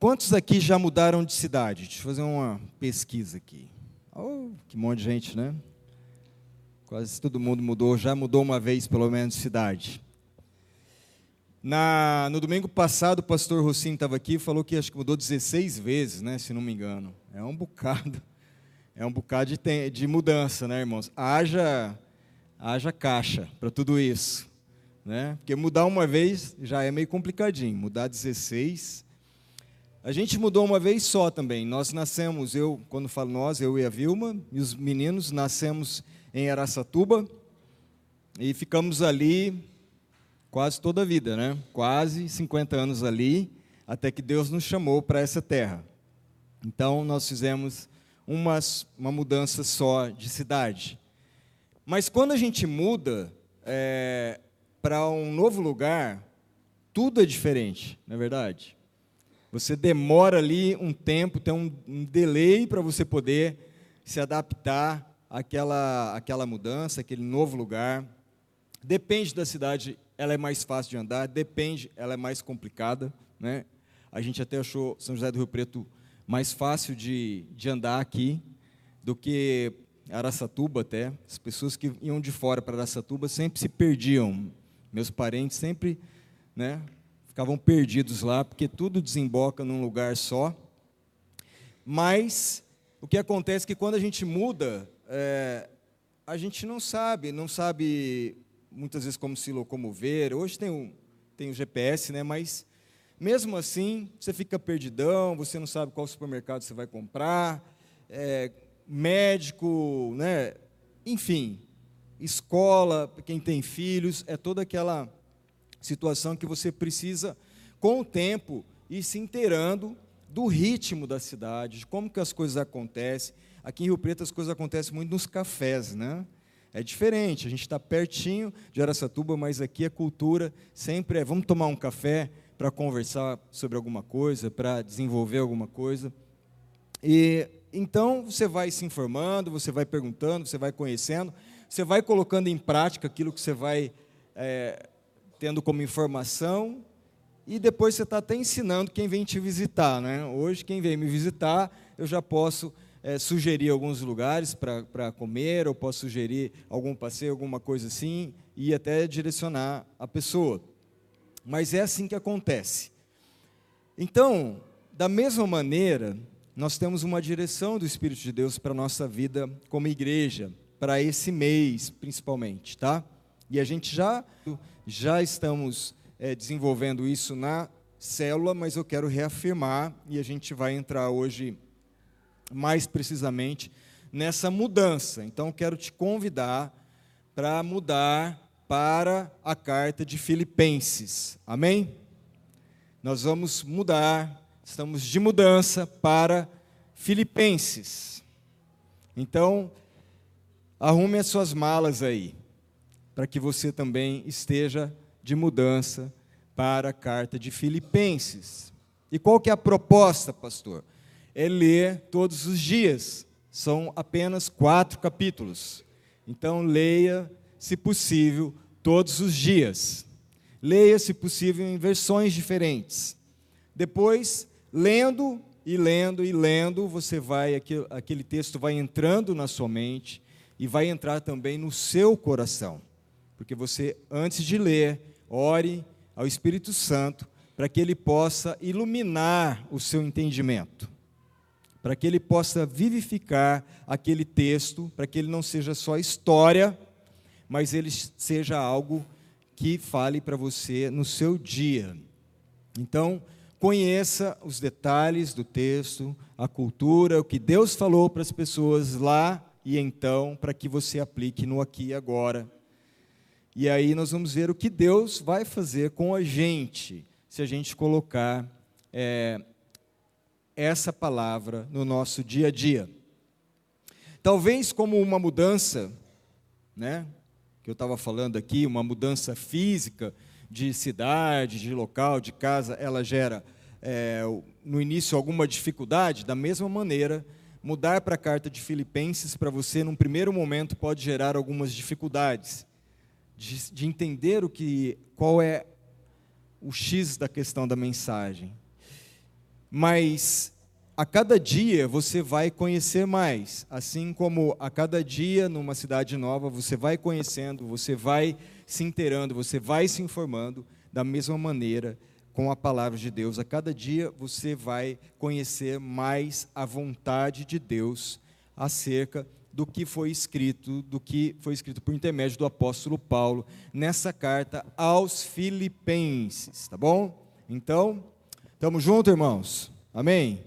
Quantos aqui já mudaram de cidade? Deixa eu fazer uma pesquisa aqui. Oh, que monte de gente, né? Quase todo mundo mudou, já mudou uma vez pelo menos de cidade. Na, no domingo passado, o pastor Rocinho estava aqui e falou que acho que mudou 16 vezes, né, se não me engano. É um bocado, é um bocado de, de mudança, né, irmãos? Haja, haja caixa para tudo isso. Né? Porque mudar uma vez já é meio complicadinho, mudar 16 a gente mudou uma vez só também. Nós nascemos, eu, quando falo nós, eu e a Vilma, e os meninos nascemos em Araçatuba e ficamos ali quase toda a vida, né? Quase 50 anos ali, até que Deus nos chamou para essa terra. Então nós fizemos uma, uma mudança só de cidade. Mas quando a gente muda é, para um novo lugar, tudo é diferente, não é verdade? Você demora ali um tempo, tem um, um delay para você poder se adaptar àquela, àquela mudança, aquele novo lugar. Depende da cidade, ela é mais fácil de andar, depende, ela é mais complicada. Né? A gente até achou São José do Rio Preto mais fácil de, de andar aqui do que Araçatuba até. As pessoas que iam de fora para Araçatuba sempre se perdiam. Meus parentes sempre né, ficavam perdidos lá, porque tudo desemboca num lugar só. Mas o que acontece é que quando a gente muda, é, a gente não sabe, não sabe muitas vezes como se locomover. Hoje tem o, tem o GPS, né? mas mesmo assim você fica perdidão, você não sabe qual supermercado você vai comprar, é, médico, né? enfim, escola, quem tem filhos, é toda aquela situação que você precisa, com o tempo, ir se inteirando do ritmo da cidade, de como que as coisas acontecem. Aqui em Rio Preto as coisas acontecem muito nos cafés, né? É diferente, a gente está pertinho de Aracatuba, mas aqui a cultura sempre é vamos tomar um café para conversar sobre alguma coisa, para desenvolver alguma coisa. E então você vai se informando, você vai perguntando, você vai conhecendo, você vai colocando em prática aquilo que você vai é, tendo como informação, e depois você está até ensinando quem vem te visitar. Né? Hoje, quem vem me visitar, eu já posso é, sugerir alguns lugares para comer, ou posso sugerir algum passeio, alguma coisa assim, e até direcionar a pessoa. Mas é assim que acontece. Então, da mesma maneira, nós temos uma direção do Espírito de Deus para a nossa vida como igreja, para esse mês principalmente, tá? E a gente já já estamos é, desenvolvendo isso na célula, mas eu quero reafirmar e a gente vai entrar hoje mais precisamente nessa mudança. Então, quero te convidar para mudar para a carta de Filipenses. Amém? Nós vamos mudar, estamos de mudança para Filipenses. Então, arrume as suas malas aí para que você também esteja de mudança para a carta de Filipenses. E qual que é a proposta, pastor? É ler todos os dias. São apenas quatro capítulos. Então, leia, se possível, todos os dias. Leia, se possível, em versões diferentes. Depois, lendo e lendo e lendo, você vai, aquele texto vai entrando na sua mente e vai entrar também no seu coração. Porque você, antes de ler, ore ao Espírito Santo para que ele possa iluminar o seu entendimento, para que ele possa vivificar aquele texto, para que ele não seja só história, mas ele seja algo que fale para você no seu dia. Então, conheça os detalhes do texto, a cultura, o que Deus falou para as pessoas lá e então, para que você aplique no aqui e agora e aí nós vamos ver o que Deus vai fazer com a gente, se a gente colocar é, essa palavra no nosso dia a dia. Talvez como uma mudança, né, que eu estava falando aqui, uma mudança física de cidade, de local, de casa, ela gera é, no início alguma dificuldade, da mesma maneira, mudar para a carta de Filipenses para você, num primeiro momento, pode gerar algumas dificuldades de, de entender o que, qual é o X da questão da mensagem. mas a cada dia você vai conhecer mais, assim como a cada dia numa cidade nova você vai conhecendo, você vai se inteirando, você vai se informando da mesma maneira com a palavra de Deus. A cada dia você vai conhecer mais a vontade de Deus acerca do que foi escrito, do que foi escrito por intermédio do apóstolo Paulo nessa carta aos Filipenses, tá bom? Então, estamos juntos, irmãos? Amém?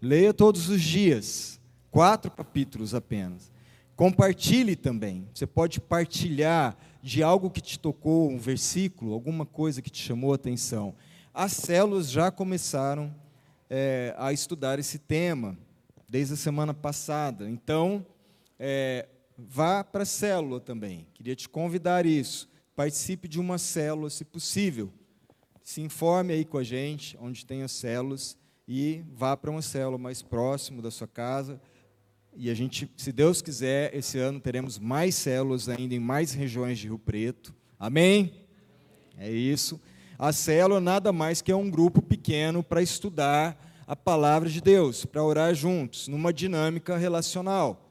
Leia todos os dias, quatro capítulos apenas. Compartilhe também. Você pode partilhar de algo que te tocou, um versículo, alguma coisa que te chamou a atenção. As células já começaram é, a estudar esse tema desde a semana passada. Então, é, vá para a célula também. Queria te convidar isso. Participe de uma célula, se possível. Se informe aí com a gente, onde tem as células e vá para uma célula mais próximo da sua casa. E a gente, se Deus quiser, esse ano teremos mais células ainda em mais regiões de Rio Preto. Amém? É isso. A célula nada mais que é um grupo pequeno para estudar a palavra de Deus, para orar juntos, numa dinâmica relacional,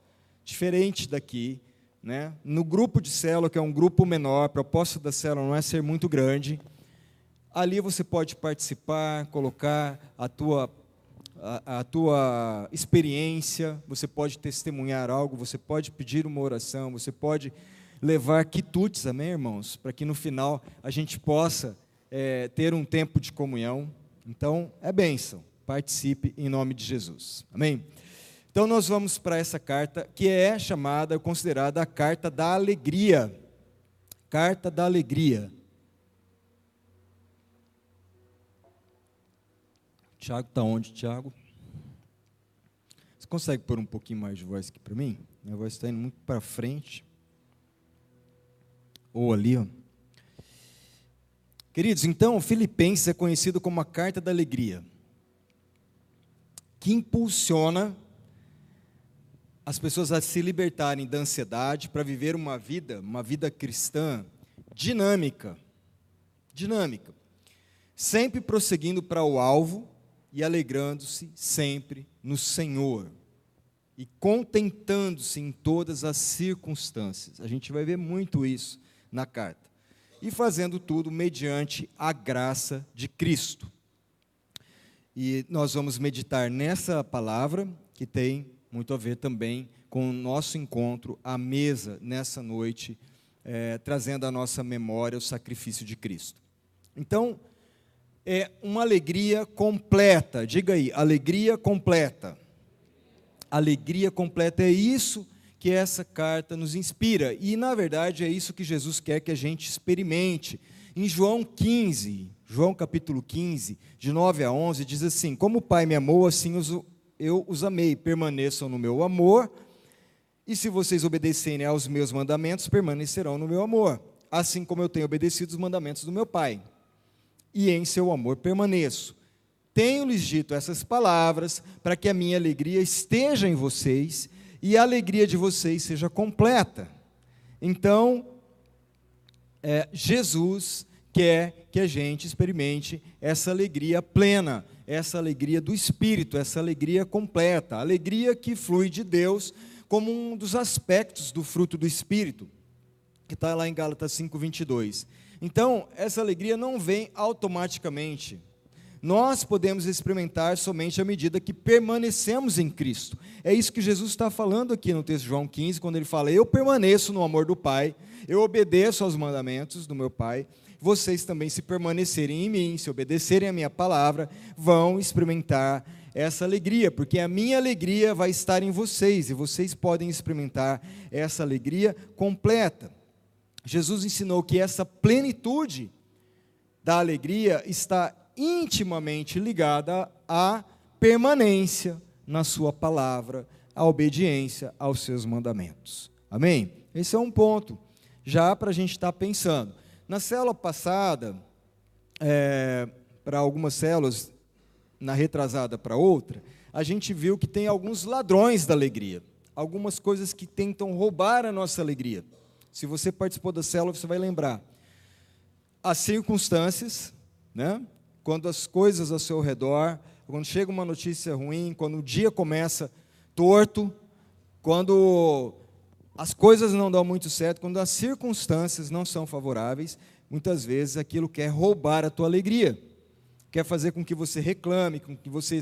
diferente daqui. Né? No grupo de célula, que é um grupo menor, a proposta da célula não é ser muito grande, Ali você pode participar, colocar a tua, a, a, tua experiência, você pode testemunhar algo, você pode pedir uma oração, você pode levar quitutes, amém, irmãos? Para que no final a gente possa é, ter um tempo de comunhão. Então, é bênção. Participe em nome de Jesus. Amém? Então, nós vamos para essa carta, que é chamada, considerada a carta da alegria. Carta da alegria. Tiago está onde, Tiago? Você consegue pôr um pouquinho mais de voz aqui para mim? Minha voz está indo muito para frente. Ou ali, ó. Queridos, então, Filipenses é conhecido como a carta da alegria, que impulsiona as pessoas a se libertarem da ansiedade para viver uma vida, uma vida cristã dinâmica, dinâmica, sempre prosseguindo para o alvo e alegrando-se sempre no Senhor e contentando-se em todas as circunstâncias. A gente vai ver muito isso na carta. E fazendo tudo mediante a graça de Cristo. E nós vamos meditar nessa palavra, que tem muito a ver também com o nosso encontro à mesa nessa noite, é, trazendo à nossa memória o sacrifício de Cristo. Então, é uma alegria completa. Diga aí, alegria completa. Alegria completa é isso que essa carta nos inspira. E, na verdade, é isso que Jesus quer que a gente experimente. Em João 15, João capítulo 15, de 9 a 11, diz assim: Como o Pai me amou, assim eu os amei. Permaneçam no meu amor. E se vocês obedecerem aos meus mandamentos, permanecerão no meu amor. Assim como eu tenho obedecido os mandamentos do meu Pai e em seu amor permaneço. Tenho-lhes dito essas palavras para que a minha alegria esteja em vocês e a alegria de vocês seja completa. Então, é, Jesus quer que a gente experimente essa alegria plena, essa alegria do Espírito, essa alegria completa, a alegria que flui de Deus como um dos aspectos do fruto do Espírito, que está lá em Gálatas 5, 22. Então, essa alegria não vem automaticamente. Nós podemos experimentar somente à medida que permanecemos em Cristo. É isso que Jesus está falando aqui no texto de João 15, quando ele fala: Eu permaneço no amor do Pai, eu obedeço aos mandamentos do meu Pai. Vocês também, se permanecerem em mim, se obedecerem a minha palavra, vão experimentar essa alegria, porque a minha alegria vai estar em vocês e vocês podem experimentar essa alegria completa. Jesus ensinou que essa plenitude da alegria está intimamente ligada à permanência na Sua palavra, à obediência aos seus mandamentos. Amém? Esse é um ponto, já para a gente estar tá pensando. Na célula passada, é, para algumas células, na retrasada para outra, a gente viu que tem alguns ladrões da alegria, algumas coisas que tentam roubar a nossa alegria. Se você participou da célula, você vai lembrar. As circunstâncias, né? quando as coisas ao seu redor, quando chega uma notícia ruim, quando o dia começa torto, quando as coisas não dão muito certo, quando as circunstâncias não são favoráveis, muitas vezes aquilo quer roubar a tua alegria, quer fazer com que você reclame, com que você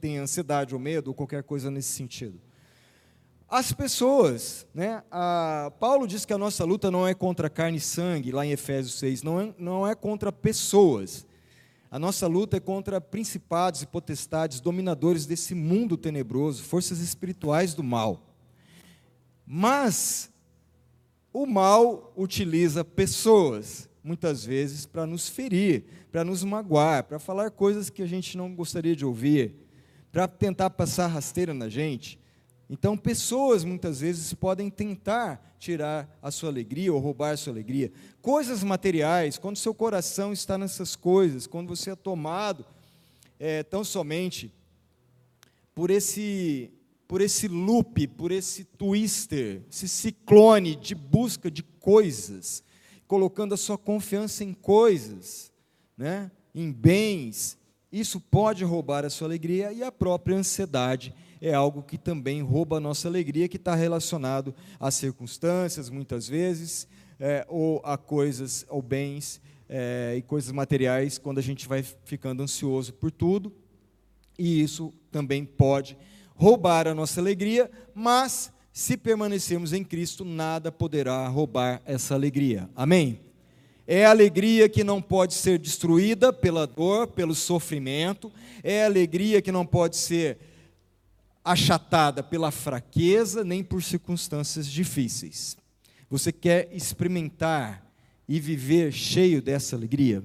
tenha ansiedade ou medo ou qualquer coisa nesse sentido. As pessoas, né? A, Paulo diz que a nossa luta não é contra carne e sangue, lá em Efésios 6, não é, não é contra pessoas. A nossa luta é contra principados e potestades, dominadores desse mundo tenebroso, forças espirituais do mal. Mas o mal utiliza pessoas, muitas vezes, para nos ferir, para nos magoar, para falar coisas que a gente não gostaria de ouvir, para tentar passar rasteira na gente. Então, pessoas muitas vezes podem tentar tirar a sua alegria ou roubar a sua alegria. Coisas materiais, quando seu coração está nessas coisas, quando você é tomado é, tão somente por esse, por esse loop, por esse twister, esse ciclone de busca de coisas, colocando a sua confiança em coisas, né, em bens, isso pode roubar a sua alegria e a própria ansiedade é algo que também rouba a nossa alegria, que está relacionado às circunstâncias, muitas vezes, é, ou a coisas, ou bens é, e coisas materiais, quando a gente vai ficando ansioso por tudo. E isso também pode roubar a nossa alegria, mas se permanecermos em Cristo, nada poderá roubar essa alegria. Amém? É a alegria que não pode ser destruída pela dor, pelo sofrimento, é a alegria que não pode ser achatada pela fraqueza nem por circunstâncias difíceis. Você quer experimentar e viver cheio dessa alegria?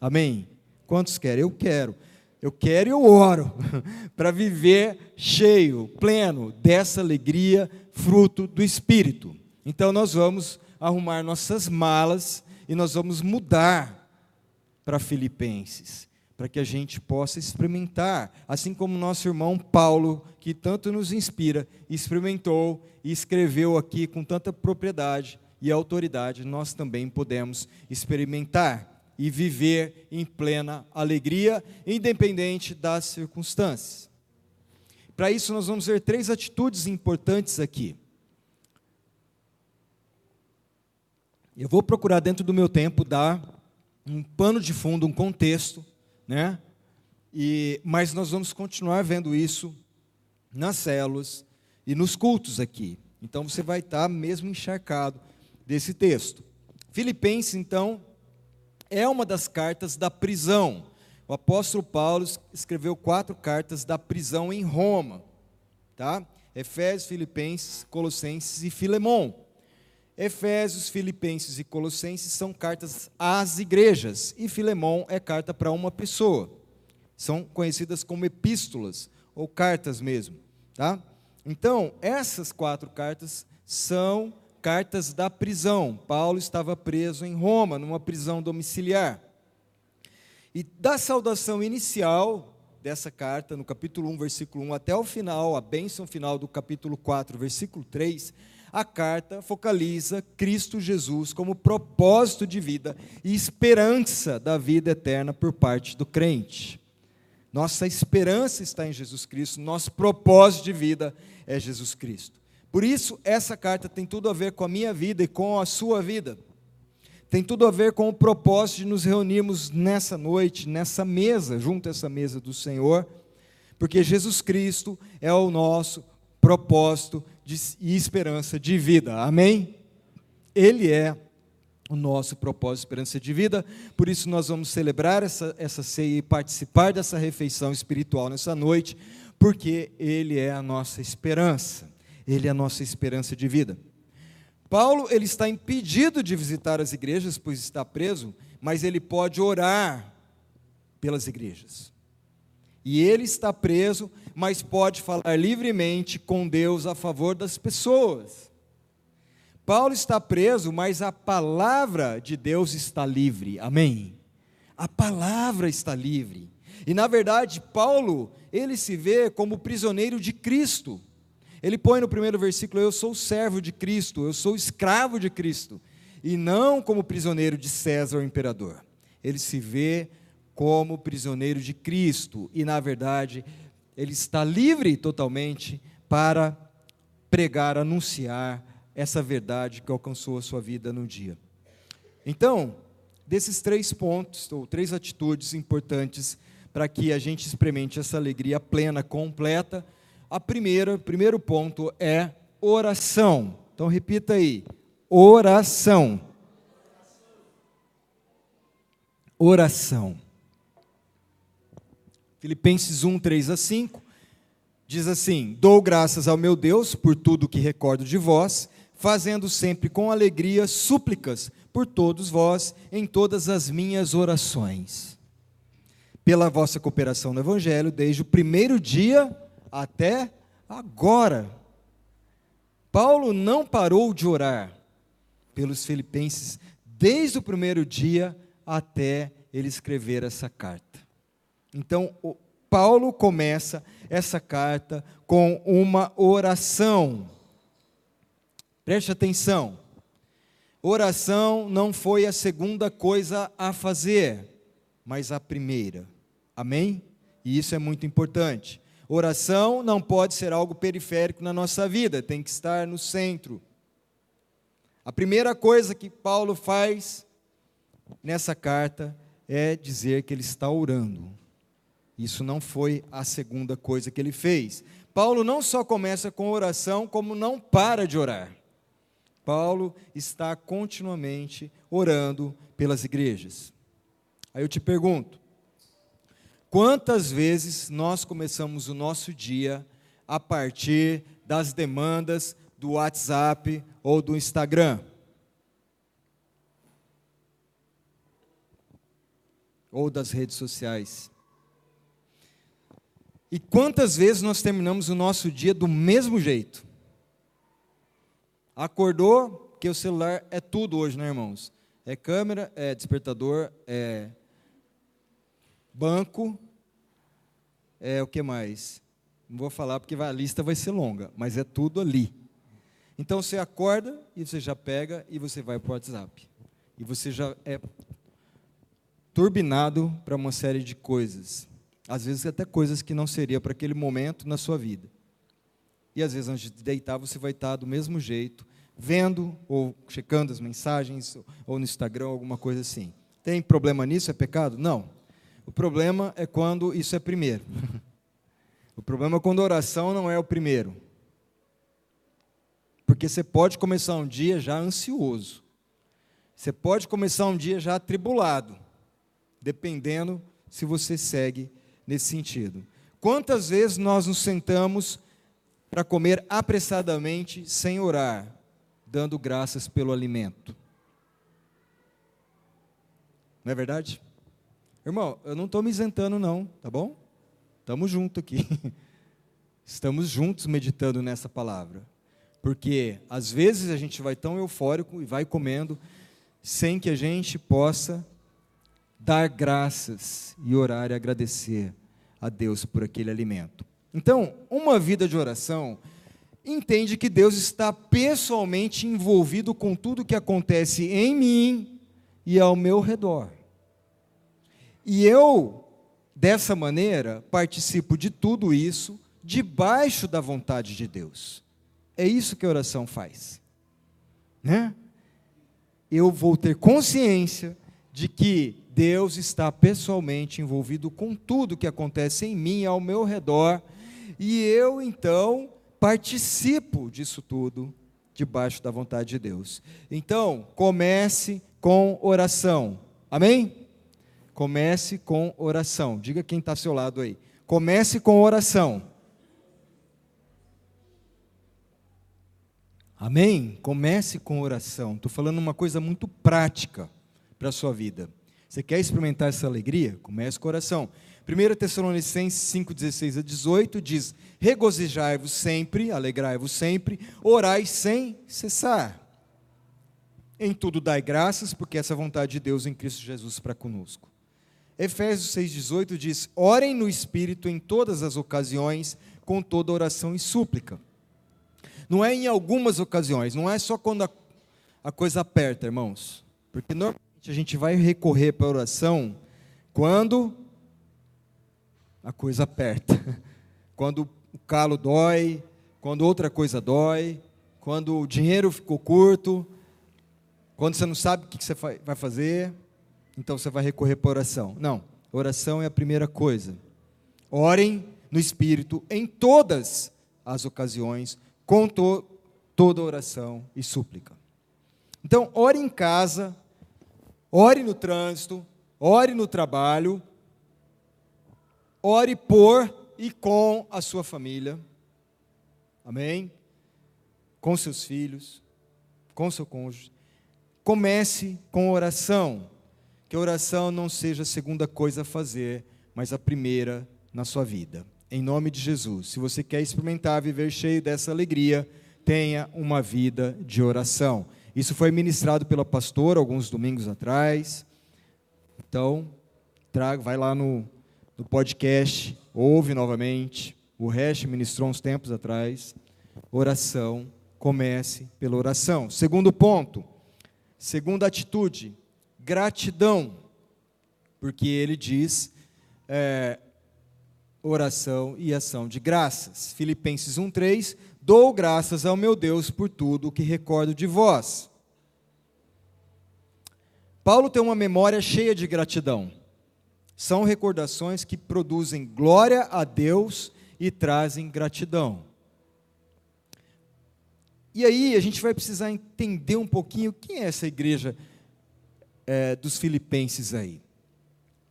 Amém? Quantos querem? Eu quero. Eu quero e eu oro para viver cheio, pleno dessa alegria, fruto do Espírito. Então nós vamos arrumar nossas malas e nós vamos mudar para Filipenses para que a gente possa experimentar, assim como nosso irmão Paulo, que tanto nos inspira, experimentou e escreveu aqui com tanta propriedade e autoridade, nós também podemos experimentar e viver em plena alegria, independente das circunstâncias. Para isso, nós vamos ver três atitudes importantes aqui. Eu vou procurar, dentro do meu tempo, dar um pano de fundo, um contexto né? E, mas nós vamos continuar vendo isso nas células e nos cultos aqui. Então você vai estar mesmo encharcado desse texto. Filipenses, então, é uma das cartas da prisão. O apóstolo Paulo escreveu quatro cartas da prisão em Roma, tá? Efésios, Filipenses, Colossenses e Filemão. Efésios, Filipenses e Colossenses são cartas às igrejas, e Filemão é carta para uma pessoa. São conhecidas como epístolas, ou cartas mesmo. Tá? Então, essas quatro cartas são cartas da prisão. Paulo estava preso em Roma, numa prisão domiciliar. E da saudação inicial dessa carta, no capítulo 1, versículo 1, até o final, a bênção final do capítulo 4, versículo 3, a carta focaliza Cristo Jesus como propósito de vida e esperança da vida eterna por parte do crente. Nossa esperança está em Jesus Cristo, nosso propósito de vida é Jesus Cristo. Por isso, essa carta tem tudo a ver com a minha vida e com a sua vida. Tem tudo a ver com o propósito de nos reunirmos nessa noite, nessa mesa, junto a essa mesa do Senhor, porque Jesus Cristo é o nosso propósito de, e esperança de vida. Amém? Ele é o nosso propósito, esperança de vida. Por isso nós vamos celebrar essa, essa ceia e participar dessa refeição espiritual nessa noite, porque Ele é a nossa esperança. Ele é a nossa esperança de vida. Paulo ele está impedido de visitar as igrejas, pois está preso, mas ele pode orar pelas igrejas. E ele está preso, mas pode falar livremente com Deus a favor das pessoas. Paulo está preso, mas a palavra de Deus está livre. Amém. A palavra está livre. E na verdade, Paulo, ele se vê como prisioneiro de Cristo. Ele põe no primeiro versículo: Eu sou servo de Cristo, eu sou escravo de Cristo, e não como prisioneiro de César, o imperador. Ele se vê como prisioneiro de Cristo e, na verdade, ele está livre totalmente para pregar, anunciar essa verdade que alcançou a sua vida no dia. Então, desses três pontos, ou três atitudes importantes para que a gente experimente essa alegria plena, completa, a primeira, primeiro ponto é oração. Então repita aí: oração. Oração. Filipenses 1, 3 a 5 diz assim: Dou graças ao meu Deus por tudo que recordo de vós, fazendo sempre com alegria súplicas por todos vós em todas as minhas orações, pela vossa cooperação no Evangelho, desde o primeiro dia até agora. Paulo não parou de orar pelos filipenses desde o primeiro dia até ele escrever essa carta. Então, Paulo começa essa carta com uma oração. Preste atenção. Oração não foi a segunda coisa a fazer, mas a primeira. Amém? E isso é muito importante. Oração não pode ser algo periférico na nossa vida, tem que estar no centro. A primeira coisa que Paulo faz nessa carta é dizer que ele está orando. Isso não foi a segunda coisa que ele fez. Paulo não só começa com oração, como não para de orar. Paulo está continuamente orando pelas igrejas. Aí eu te pergunto: Quantas vezes nós começamos o nosso dia a partir das demandas do WhatsApp ou do Instagram? Ou das redes sociais? E quantas vezes nós terminamos o nosso dia do mesmo jeito? Acordou, que o celular é tudo hoje, né, irmãos? É câmera, é despertador, é banco, é o que mais? Não vou falar porque a lista vai ser longa, mas é tudo ali. Então você acorda e você já pega e você vai para o WhatsApp. E você já é turbinado para uma série de coisas. Às vezes até coisas que não seria para aquele momento na sua vida. E às vezes antes de deitar você vai estar do mesmo jeito, vendo ou checando as mensagens ou no Instagram alguma coisa assim. Tem problema nisso? É pecado? Não. O problema é quando isso é primeiro. o problema é quando a oração não é o primeiro. Porque você pode começar um dia já ansioso. Você pode começar um dia já atribulado, dependendo se você segue nesse sentido. Quantas vezes nós nos sentamos para comer apressadamente sem orar, dando graças pelo alimento? Não é verdade? Irmão, eu não estou me isentando, não, tá bom? Estamos juntos aqui. Estamos juntos meditando nessa palavra. Porque às vezes a gente vai tão eufórico e vai comendo sem que a gente possa dar graças e orar e agradecer a Deus por aquele alimento. Então, uma vida de oração entende que Deus está pessoalmente envolvido com tudo que acontece em mim e ao meu redor. E eu, dessa maneira, participo de tudo isso debaixo da vontade de Deus. É isso que a oração faz. Né? Eu vou ter consciência de que Deus está pessoalmente envolvido com tudo que acontece em mim, ao meu redor, e eu então participo disso tudo debaixo da vontade de Deus. Então, comece com oração. Amém? Comece com oração. Diga quem está ao seu lado aí. Comece com oração. Amém? Comece com oração. Estou falando uma coisa muito prática para a sua vida. Você quer experimentar essa alegria? Comece com oração. 1 Tessalonicenses 5, 16 a 18 diz: Regozijai-vos sempre, alegrai-vos sempre, orai sem cessar. Em tudo dai graças, porque essa é vontade de Deus em Cristo Jesus para conosco. Efésios 6,18 diz: Orem no Espírito em todas as ocasiões, com toda oração e súplica. Não é em algumas ocasiões, não é só quando a, a coisa aperta, irmãos. Porque normalmente a gente vai recorrer para a oração Quando a coisa aperta, quando o calo dói, quando outra coisa dói, quando o dinheiro ficou curto, quando você não sabe o que você vai fazer, então você vai recorrer para oração. Não, oração é a primeira coisa. Orem no Espírito em todas as ocasiões, com to toda oração e súplica. Então, ore em casa, ore no trânsito, ore no trabalho, ore por e com a sua família. Amém? Com seus filhos, com seu cônjuge. Comece com oração. Que a oração não seja a segunda coisa a fazer, mas a primeira na sua vida. Em nome de Jesus. Se você quer experimentar viver cheio dessa alegria, tenha uma vida de oração. Isso foi ministrado pela pastora alguns domingos atrás. Então, traga, vai lá no, no podcast, ouve novamente. O Hash ministrou uns tempos atrás. Oração, comece pela oração. Segundo ponto, segunda atitude, gratidão. Porque ele diz é, oração e ação de graças. Filipenses 1,3: Dou graças ao meu Deus por tudo o que recordo de vós. Paulo tem uma memória cheia de gratidão. São recordações que produzem glória a Deus e trazem gratidão. E aí a gente vai precisar entender um pouquinho quem é essa igreja é, dos filipenses aí.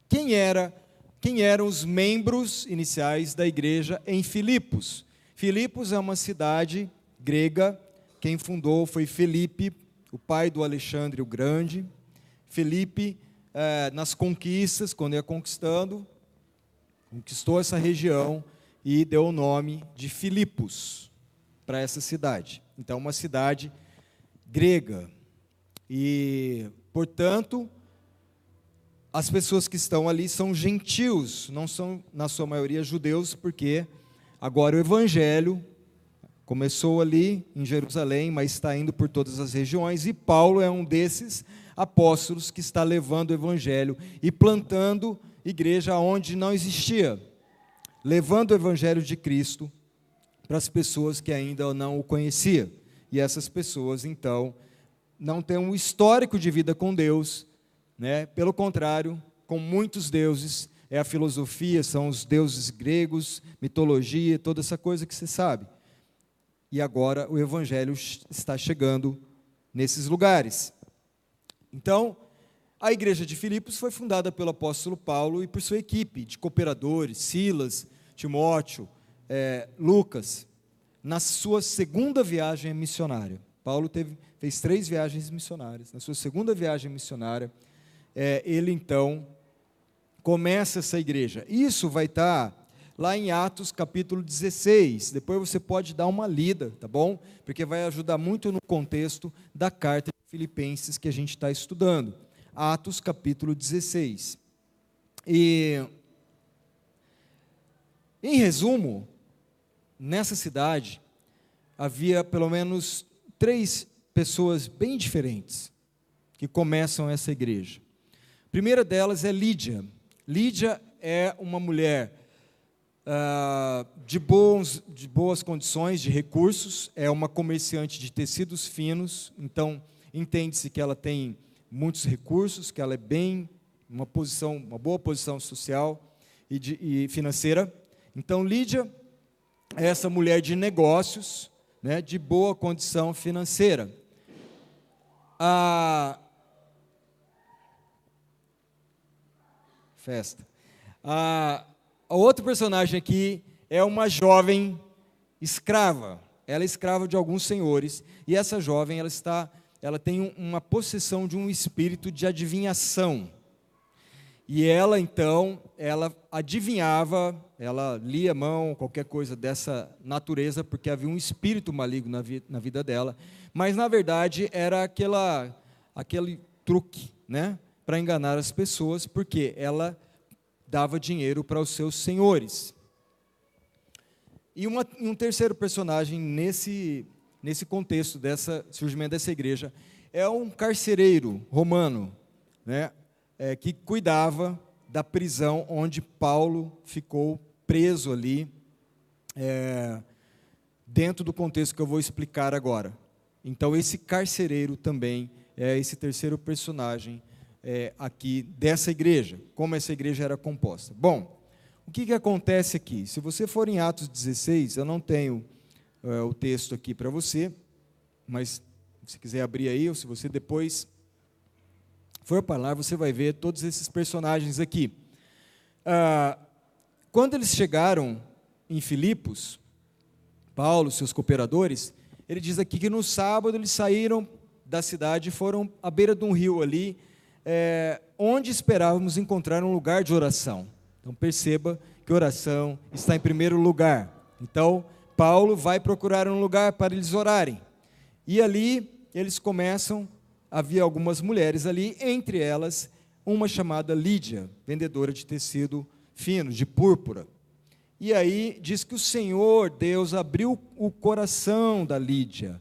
Quem era, quem eram os membros iniciais da igreja em Filipos? Filipos é uma cidade grega. Quem fundou foi Felipe, o pai do Alexandre o Grande. Felipe, é, nas conquistas, quando ia conquistando, conquistou essa região e deu o nome de Filipos para essa cidade. Então, uma cidade grega. E, portanto, as pessoas que estão ali são gentios, não são, na sua maioria, judeus, porque agora o evangelho começou ali em Jerusalém, mas está indo por todas as regiões, e Paulo é um desses apóstolos que está levando o evangelho e plantando igreja onde não existia, levando o evangelho de Cristo para as pessoas que ainda não o conheciam. E essas pessoas, então, não têm um histórico de vida com Deus, né? pelo contrário, com muitos deuses, é a filosofia, são os deuses gregos, mitologia, toda essa coisa que você sabe. E agora o evangelho está chegando nesses lugares. Então, a igreja de Filipos foi fundada pelo apóstolo Paulo e por sua equipe de cooperadores, Silas, Timóteo, é, Lucas, na sua segunda viagem missionária. Paulo teve, fez três viagens missionárias. Na sua segunda viagem missionária, é, ele então começa essa igreja. Isso vai estar lá em Atos capítulo 16. Depois você pode dar uma lida, tá bom? Porque vai ajudar muito no contexto da carta de Filipenses que a gente está estudando. Atos capítulo 16. E, em resumo, nessa cidade havia pelo menos três pessoas bem diferentes que começam essa igreja. A primeira delas é Lídia. Lídia é uma mulher uh, de, bons, de boas condições, de recursos, é uma comerciante de tecidos finos, então entende-se que ela tem muitos recursos, que ela é bem, uma posição, uma boa posição social e, de, e financeira. Então Lídia é essa mulher de negócios, né, de boa condição financeira. A festa. A, a outro personagem aqui é uma jovem escrava. Ela é escrava de alguns senhores e essa jovem ela está, ela tem uma possessão de um espírito de adivinhação. E ela então, ela adivinhava, ela lia a mão, qualquer coisa dessa natureza, porque havia um espírito maligno na, vi, na vida dela. Mas na verdade era aquela, aquele truque, né, para enganar as pessoas, porque ela dava dinheiro para os seus senhores. E uma, um terceiro personagem nesse, nesse contexto dessa surgimento dessa igreja é um carcereiro romano, né, é, que cuidava da prisão onde Paulo ficou preso ali, é, dentro do contexto que eu vou explicar agora. Então, esse carcereiro também é esse terceiro personagem é, aqui dessa igreja, como essa igreja era composta. Bom, o que, que acontece aqui? Se você for em Atos 16, eu não tenho é, o texto aqui para você, mas se quiser abrir aí, ou se você depois for para lá, você vai ver todos esses personagens aqui. Ah, quando eles chegaram em Filipos, Paulo, seus cooperadores, ele diz aqui que no sábado eles saíram da cidade e foram à beira de um rio ali, é, onde esperávamos encontrar um lugar de oração. Então perceba que oração está em primeiro lugar. Então, Paulo vai procurar um lugar para eles orarem. E ali eles começam, havia algumas mulheres ali, entre elas uma chamada Lídia, vendedora de tecido fino, de púrpura. E aí diz que o Senhor Deus abriu o coração da Lídia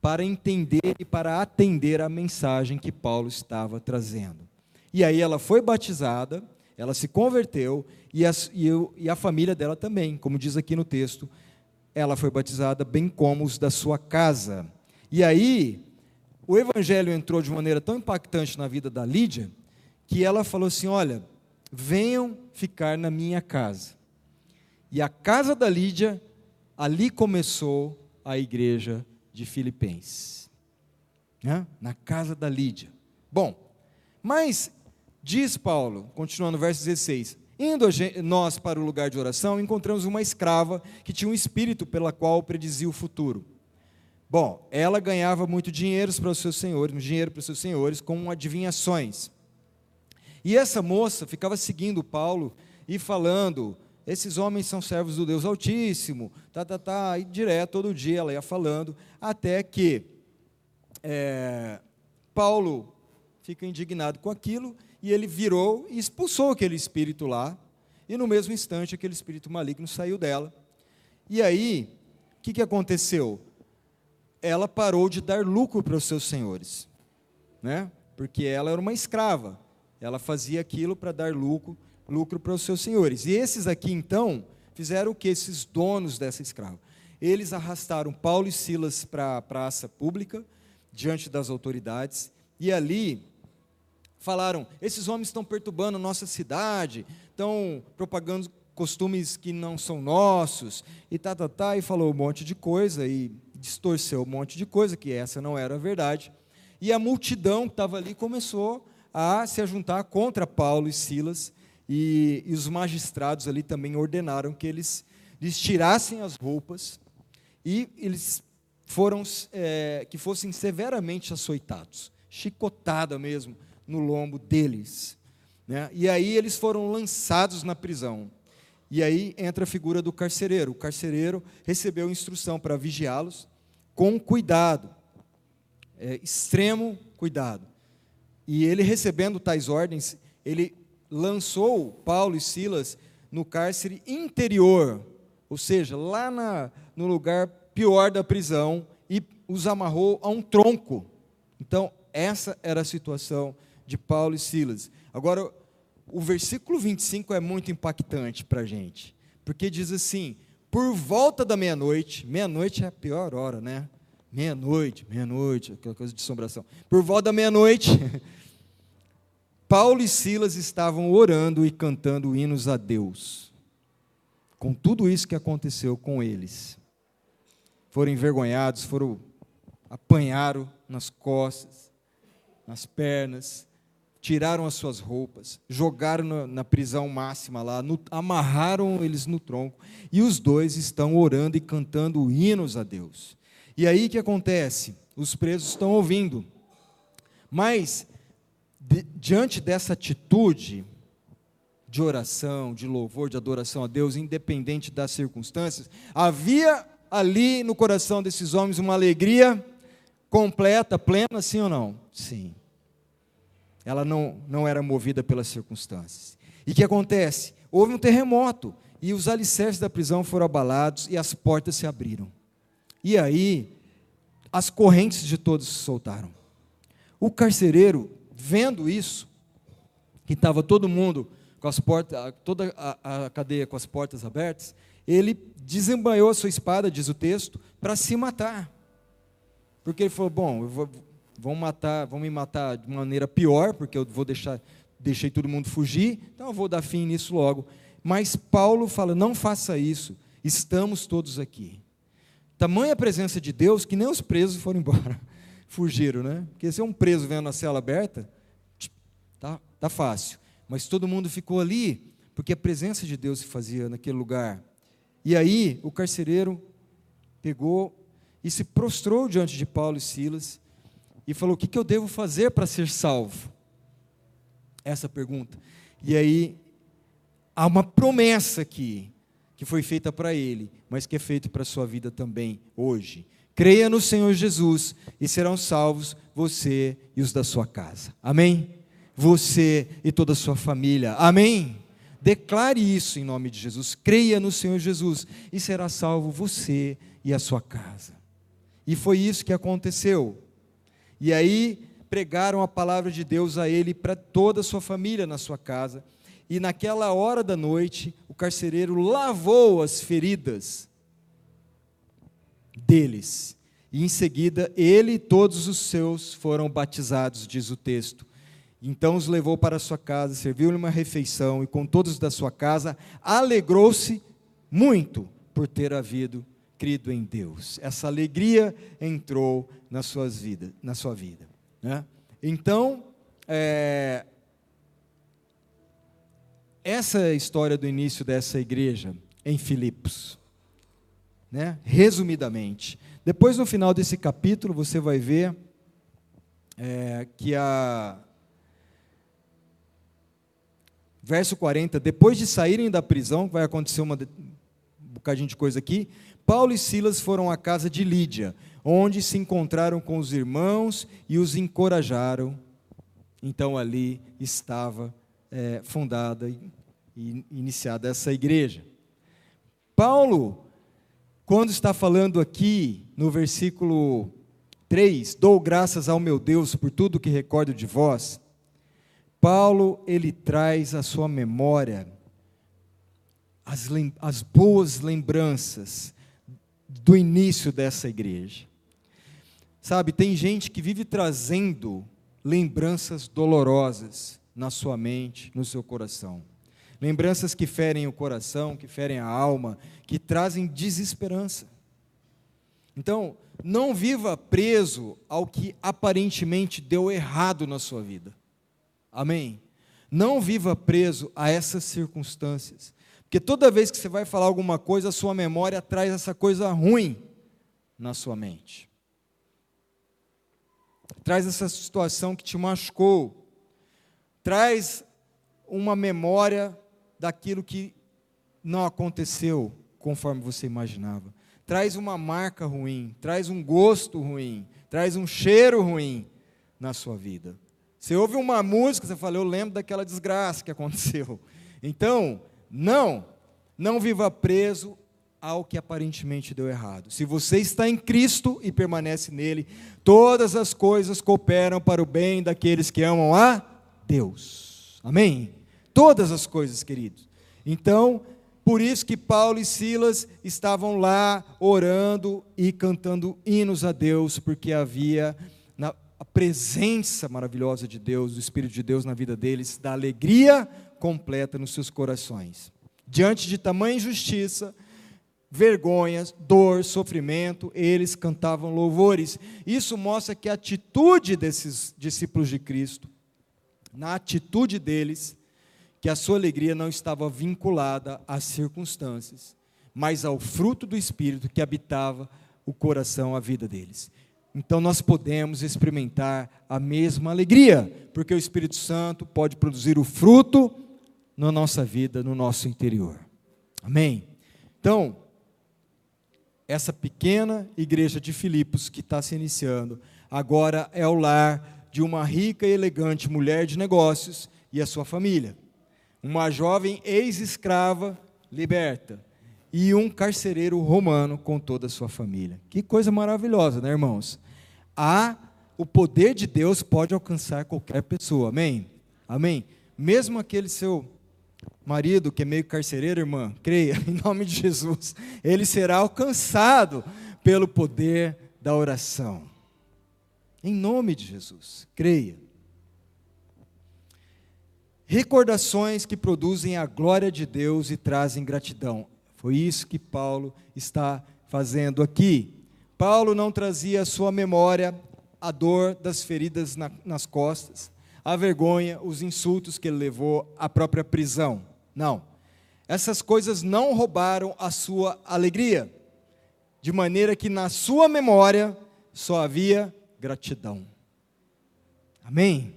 para entender e para atender a mensagem que Paulo estava trazendo. E aí ela foi batizada, ela se converteu, e a, e, e a família dela também, como diz aqui no texto, ela foi batizada, bem como os da sua casa. E aí, o evangelho entrou de maneira tão impactante na vida da Lídia, que ela falou assim: Olha, venham ficar na minha casa. E a casa da Lídia, ali começou a igreja de Filipenses. Né? Na casa da Lídia. Bom, mas, diz Paulo, continuando no verso 16: Indo nós para o lugar de oração, encontramos uma escrava que tinha um espírito pela qual predizia o futuro. Bom, ela ganhava muito dinheiro para os seus senhores, dinheiro para os seus senhores com adivinhações. E essa moça ficava seguindo Paulo e falando esses homens são servos do Deus Altíssimo, tá, tá, tá, e direto, todo dia ela ia falando, até que é, Paulo fica indignado com aquilo, e ele virou e expulsou aquele espírito lá, e no mesmo instante aquele espírito maligno saiu dela. E aí, o que, que aconteceu? Ela parou de dar lucro para os seus senhores, né? porque ela era uma escrava, ela fazia aquilo para dar lucro lucro para os seus senhores. E esses aqui, então, fizeram o que? Esses donos dessa escrava. Eles arrastaram Paulo e Silas para a praça pública, diante das autoridades, e ali falaram: esses homens estão perturbando nossa cidade, estão propagando costumes que não são nossos, e tá, tá, tá, e falou um monte de coisa, e distorceu um monte de coisa, que essa não era a verdade. E a multidão que estava ali começou a se juntar contra Paulo e Silas, e, e os magistrados ali também ordenaram que eles lhes tirassem as roupas e eles foram é, que fossem severamente açoitados, chicotada mesmo no lombo deles. Né? E aí eles foram lançados na prisão. E aí entra a figura do carcereiro. O carcereiro recebeu instrução para vigiá-los com cuidado, é, extremo cuidado. E ele recebendo tais ordens, ele lançou Paulo e Silas no cárcere interior, ou seja, lá na, no lugar pior da prisão, e os amarrou a um tronco. Então, essa era a situação de Paulo e Silas. Agora, o versículo 25 é muito impactante para a gente, porque diz assim: por volta da meia-noite, meia-noite é a pior hora, né? Meia-noite, meia-noite, aquela coisa de assombração. Por volta da meia-noite, Paulo e Silas estavam orando e cantando hinos a Deus. Com tudo isso que aconteceu com eles. Foram envergonhados, foram apanharam nas costas, nas pernas, tiraram as suas roupas, jogaram na, na prisão máxima lá, no, amarraram eles no tronco, e os dois estão orando e cantando hinos a Deus. E aí o que acontece? Os presos estão ouvindo, mas de, diante dessa atitude de oração, de louvor, de adoração a Deus, independente das circunstâncias, havia ali no coração desses homens uma alegria completa, plena, sim ou não? Sim. Ela não, não era movida pelas circunstâncias. E o que acontece? Houve um terremoto, e os alicerces da prisão foram abalados e as portas se abriram. E aí, as correntes de todos se soltaram. O carcereiro vendo isso, que estava todo mundo com as portas, toda a, a cadeia com as portas abertas, ele desembanhou a sua espada, diz o texto, para se matar. Porque ele falou: bom, vou, vão matar, vão me matar de maneira pior, porque eu vou deixar, deixei todo mundo fugir, então eu vou dar fim nisso logo. Mas Paulo fala: não faça isso, estamos todos aqui. Tamanha presença de Deus que nem os presos foram embora, fugiram, né? Porque se é um preso vendo a cela aberta, tá, tá fácil. Mas todo mundo ficou ali, porque a presença de Deus se fazia naquele lugar. E aí o carcereiro pegou e se prostrou diante de Paulo e Silas e falou: O que, que eu devo fazer para ser salvo? Essa pergunta. E aí há uma promessa aqui que foi feita para ele, mas que é feita para a sua vida também hoje. Creia no Senhor Jesus e serão salvos você e os da sua casa. Amém? Você e toda a sua família. Amém? Declare isso em nome de Jesus. Creia no Senhor Jesus e será salvo você e a sua casa. E foi isso que aconteceu. E aí pregaram a palavra de Deus a ele para toda a sua família na sua casa e naquela hora da noite, o carcereiro lavou as feridas deles. E em seguida, ele e todos os seus foram batizados, diz o texto. Então os levou para sua casa, serviu-lhe uma refeição, e com todos da sua casa alegrou-se muito por ter havido crido em Deus. Essa alegria entrou nas suas vidas, na sua vida. Né? Então, é, essa é a história do início dessa igreja em Filipos. Né? Resumidamente. Depois, no final desse capítulo, você vai ver é, que a. Verso 40, depois de saírem da prisão, vai acontecer uma, um bocadinho de coisa aqui, Paulo e Silas foram à casa de Lídia, onde se encontraram com os irmãos e os encorajaram. Então ali estava é, fundada e iniciada essa igreja. Paulo, quando está falando aqui no versículo 3, dou graças ao meu Deus por tudo que recordo de vós, Paulo, ele traz à sua memória as, as boas lembranças do início dessa igreja. Sabe, tem gente que vive trazendo lembranças dolorosas na sua mente, no seu coração. Lembranças que ferem o coração, que ferem a alma, que trazem desesperança. Então, não viva preso ao que aparentemente deu errado na sua vida. Amém? Não viva preso a essas circunstâncias. Porque toda vez que você vai falar alguma coisa, a sua memória traz essa coisa ruim na sua mente. Traz essa situação que te machucou, traz uma memória daquilo que não aconteceu conforme você imaginava. Traz uma marca ruim, traz um gosto ruim, traz um cheiro ruim na sua vida. Você ouve uma música, você fala, eu lembro daquela desgraça que aconteceu. Então, não, não viva preso ao que aparentemente deu errado. Se você está em Cristo e permanece nele, todas as coisas cooperam para o bem daqueles que amam a Deus. Amém? Todas as coisas, queridos. Então, por isso que Paulo e Silas estavam lá orando e cantando hinos a Deus, porque havia a presença maravilhosa de Deus, do Espírito de Deus na vida deles, da alegria completa nos seus corações. Diante de tamanha injustiça, vergonhas, dor, sofrimento, eles cantavam louvores. Isso mostra que a atitude desses discípulos de Cristo na atitude deles, que a sua alegria não estava vinculada às circunstâncias, mas ao fruto do Espírito que habitava o coração, a vida deles. Então nós podemos experimentar a mesma alegria, porque o Espírito Santo pode produzir o fruto na nossa vida, no nosso interior. Amém? Então, essa pequena igreja de Filipos que está se iniciando, agora é o lar de uma rica e elegante mulher de negócios e a sua família, uma jovem ex-escrava liberta e um carcereiro romano com toda a sua família. Que coisa maravilhosa, né, irmãos? Há o poder de Deus pode alcançar qualquer pessoa. Amém? Amém. Mesmo aquele seu marido que é meio carcereiro, irmã, creia, em nome de Jesus, ele será alcançado pelo poder da oração. Em nome de Jesus, creia. Recordações que produzem a glória de Deus e trazem gratidão. Foi isso que Paulo está fazendo aqui. Paulo não trazia à sua memória a dor das feridas na, nas costas, a vergonha, os insultos que ele levou à própria prisão. Não. Essas coisas não roubaram a sua alegria, de maneira que na sua memória só havia gratidão. Amém?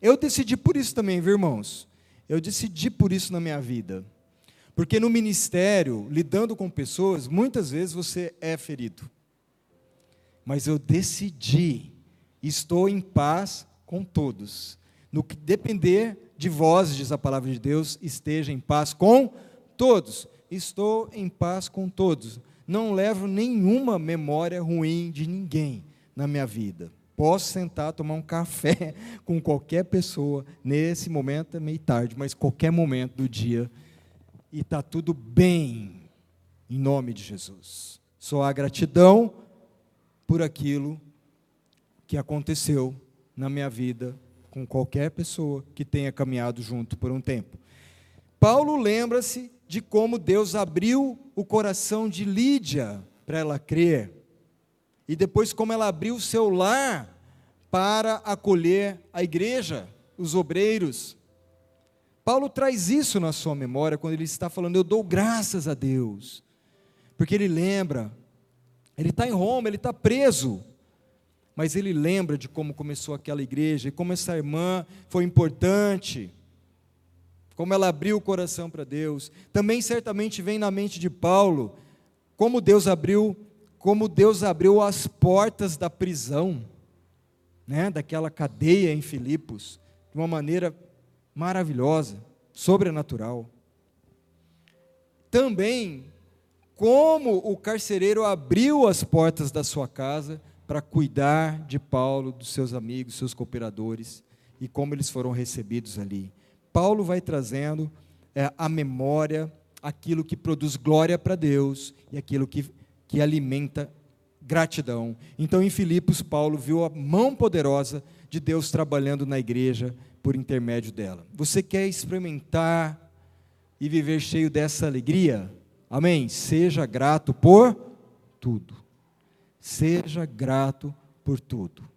Eu decidi por isso também, viu, irmãos? Eu decidi por isso na minha vida. Porque no ministério, lidando com pessoas, muitas vezes você é ferido. Mas eu decidi, estou em paz com todos. No que depender de vós, diz a palavra de Deus, esteja em paz com todos. Estou em paz com todos. Não levo nenhuma memória ruim de ninguém na minha vida. Posso sentar, tomar um café com qualquer pessoa, nesse momento é meio tarde, mas qualquer momento do dia, e está tudo bem, em nome de Jesus. Só há gratidão por aquilo que aconteceu na minha vida com qualquer pessoa que tenha caminhado junto por um tempo. Paulo lembra-se de como Deus abriu o coração de Lídia para ela crer e depois como ela abriu o seu lar para acolher a igreja, os obreiros. Paulo traz isso na sua memória quando ele está falando, eu dou graças a Deus, porque ele lembra, ele está em Roma, ele está preso, mas ele lembra de como começou aquela igreja e como essa irmã foi importante, como ela abriu o coração para Deus. Também certamente vem na mente de Paulo como Deus abriu como Deus abriu as portas da prisão, né, daquela cadeia em Filipos, de uma maneira maravilhosa, sobrenatural. Também como o carcereiro abriu as portas da sua casa para cuidar de Paulo, dos seus amigos, seus cooperadores, e como eles foram recebidos ali. Paulo vai trazendo é, a memória aquilo que produz glória para Deus e aquilo que que alimenta gratidão. Então, em Filipos, Paulo viu a mão poderosa de Deus trabalhando na igreja por intermédio dela. Você quer experimentar e viver cheio dessa alegria? Amém? Seja grato por tudo. Seja grato por tudo.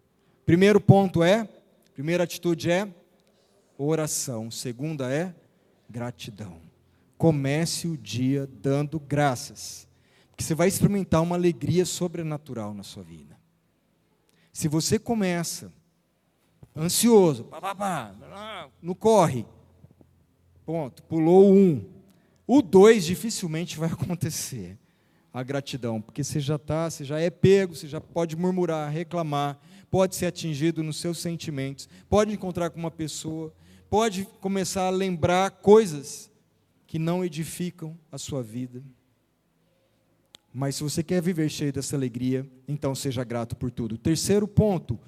Primeiro ponto é, primeira atitude é oração. Segunda é gratidão. Comece o dia dando graças que você vai experimentar uma alegria sobrenatural na sua vida. Se você começa ansioso, pá, pá, pá, no corre, ponto, pulou um, o dois dificilmente vai acontecer a gratidão, porque você já está, você já é pego, você já pode murmurar, reclamar, pode ser atingido nos seus sentimentos, pode encontrar com uma pessoa, pode começar a lembrar coisas que não edificam a sua vida. Mas se você quer viver cheio dessa alegria, então seja grato por tudo. Terceiro ponto,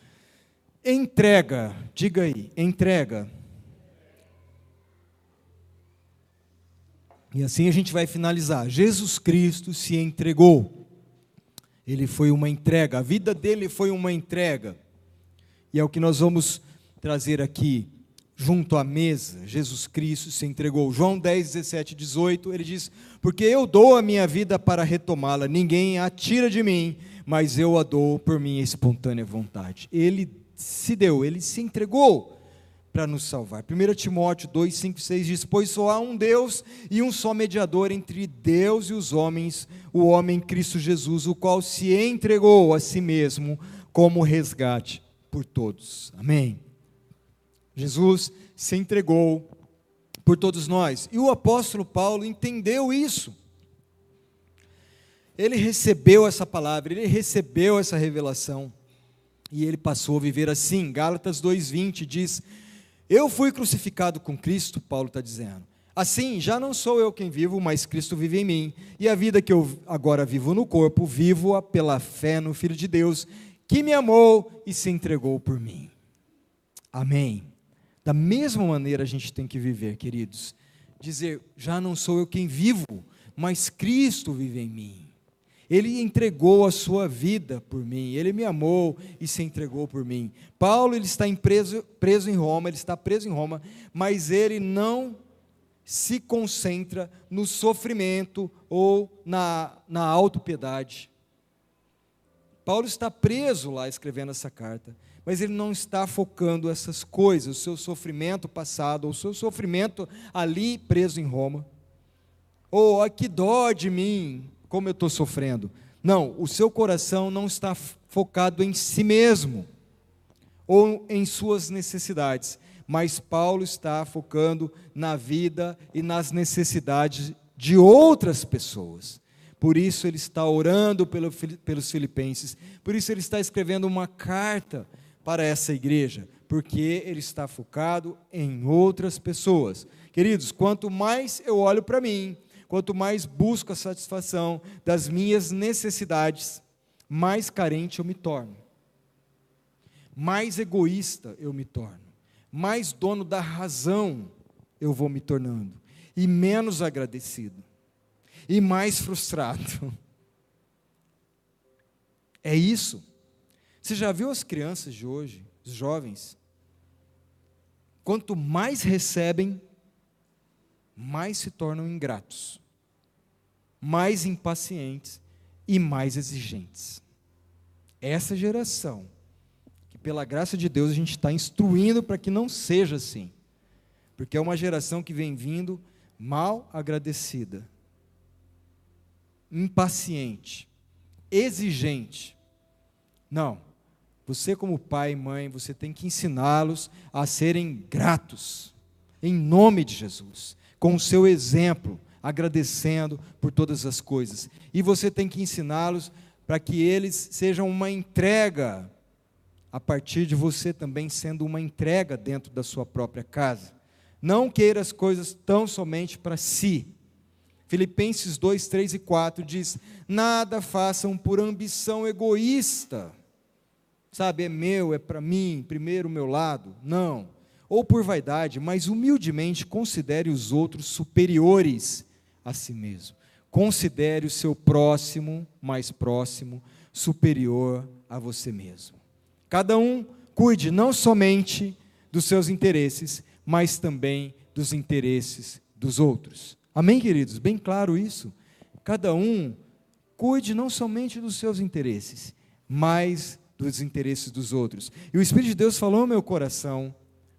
entrega. Diga aí, entrega. E assim a gente vai finalizar. Jesus Cristo se entregou. Ele foi uma entrega, a vida dele foi uma entrega. E é o que nós vamos trazer aqui junto à mesa, Jesus Cristo se entregou. João 10, 17, 18, ele diz: Porque eu dou a minha vida para retomá-la, ninguém a tira de mim, mas eu a dou por minha espontânea vontade. Ele se deu, ele se entregou para nos salvar. 1 Timóteo 2, 5, 6 diz: Pois só há um Deus e um só mediador entre Deus e os homens, o homem Cristo Jesus, o qual se entregou a si mesmo como resgate por todos. Amém. Jesus se entregou por todos nós. E o apóstolo Paulo entendeu isso. Ele recebeu essa palavra, ele recebeu essa revelação. E ele passou a viver assim. Gálatas 2,20 diz: Eu fui crucificado com Cristo, Paulo está dizendo. Assim, já não sou eu quem vivo, mas Cristo vive em mim. E a vida que eu agora vivo no corpo, vivo-a pela fé no Filho de Deus, que me amou e se entregou por mim. Amém. Da mesma maneira a gente tem que viver, queridos, dizer: já não sou eu quem vivo, mas Cristo vive em mim. Ele entregou a sua vida por mim, ele me amou e se entregou por mim. Paulo ele está preso, preso em Roma, ele está preso em Roma, mas ele não se concentra no sofrimento ou na, na autopiedade. Paulo está preso lá escrevendo essa carta, mas ele não está focando essas coisas, o seu sofrimento passado, o seu sofrimento ali preso em Roma. Oh, que dó de mim, como eu estou sofrendo. Não, o seu coração não está focado em si mesmo ou em suas necessidades, mas Paulo está focando na vida e nas necessidades de outras pessoas. Por isso ele está orando pelo, pelos filipenses, por isso ele está escrevendo uma carta para essa igreja, porque ele está focado em outras pessoas. Queridos, quanto mais eu olho para mim, quanto mais busco a satisfação das minhas necessidades, mais carente eu me torno, mais egoísta eu me torno, mais dono da razão eu vou me tornando, e menos agradecido, e mais frustrado. É isso. Você já viu as crianças de hoje, os jovens? Quanto mais recebem, mais se tornam ingratos, mais impacientes e mais exigentes. Essa geração, que pela graça de Deus a gente está instruindo para que não seja assim, porque é uma geração que vem vindo mal agradecida, impaciente, exigente. Não, você, como pai e mãe, você tem que ensiná-los a serem gratos, em nome de Jesus com o seu exemplo, agradecendo por todas as coisas. E você tem que ensiná-los para que eles sejam uma entrega, a partir de você também sendo uma entrega dentro da sua própria casa. Não queira as coisas tão somente para si. Filipenses 2, 3 e 4 diz: Nada façam por ambição egoísta. Sabe, é meu, é para mim, primeiro o meu lado. Não ou por vaidade, mas humildemente considere os outros superiores a si mesmo. Considere o seu próximo mais próximo superior a você mesmo. Cada um cuide não somente dos seus interesses, mas também dos interesses dos outros. Amém, queridos? Bem claro isso. Cada um cuide não somente dos seus interesses, mas dos interesses dos outros. E o Espírito de Deus falou no meu coração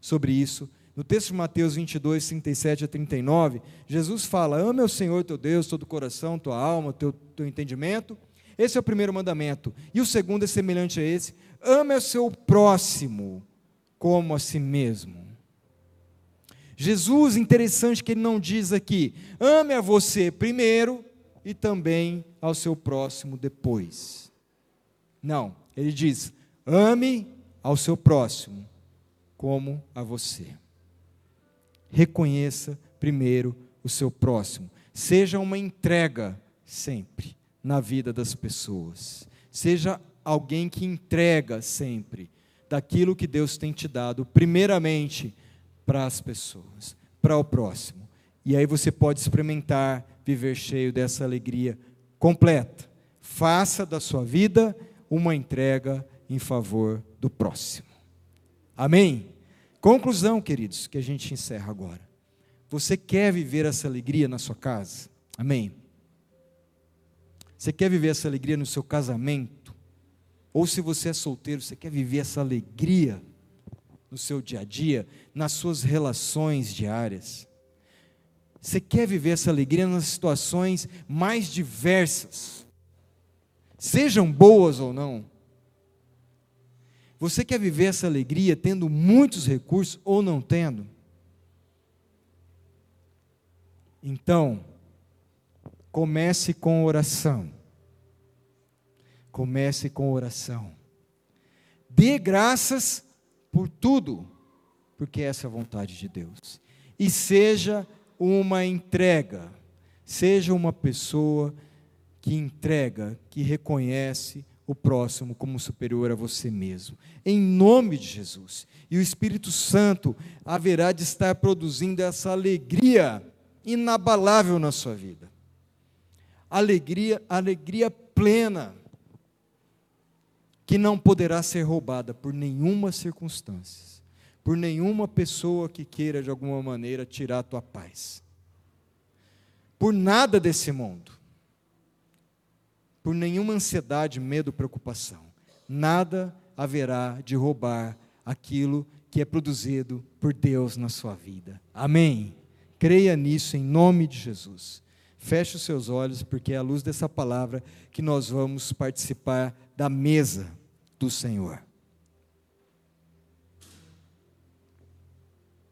sobre isso. No texto de Mateus 22, 37 a 39, Jesus fala: Ame o Senhor teu Deus, todo o coração, tua alma, teu, teu entendimento. Esse é o primeiro mandamento. E o segundo é semelhante a esse: ame o seu próximo como a si mesmo. Jesus, interessante que ele não diz aqui, ame a você primeiro e também ao seu próximo depois. Não, ele diz, ame ao seu próximo como a você. Reconheça primeiro o seu próximo. Seja uma entrega sempre na vida das pessoas. Seja alguém que entrega sempre daquilo que Deus tem te dado, primeiramente para as pessoas, para o próximo. E aí você pode experimentar viver cheio dessa alegria completa. Faça da sua vida uma entrega em favor do próximo. Amém? Conclusão, queridos, que a gente encerra agora. Você quer viver essa alegria na sua casa? Amém? Você quer viver essa alegria no seu casamento? Ou se você é solteiro, você quer viver essa alegria no seu dia a dia, nas suas relações diárias? Você quer viver essa alegria nas situações mais diversas, sejam boas ou não? Você quer viver essa alegria tendo muitos recursos ou não tendo? Então, comece com oração. Comece com oração. Dê graças por tudo, porque essa é a vontade de Deus. E seja uma entrega, seja uma pessoa que entrega, que reconhece o próximo como superior a você mesmo. Em nome de Jesus. E o Espírito Santo haverá de estar produzindo essa alegria inabalável na sua vida. Alegria, alegria plena, que não poderá ser roubada por nenhuma circunstância, por nenhuma pessoa que queira de alguma maneira tirar a tua paz. Por nada desse mundo. Por nenhuma ansiedade, medo, preocupação. Nada haverá de roubar aquilo que é produzido por Deus na sua vida. Amém. Creia nisso em nome de Jesus. Feche os seus olhos, porque é à luz dessa palavra que nós vamos participar da mesa do Senhor.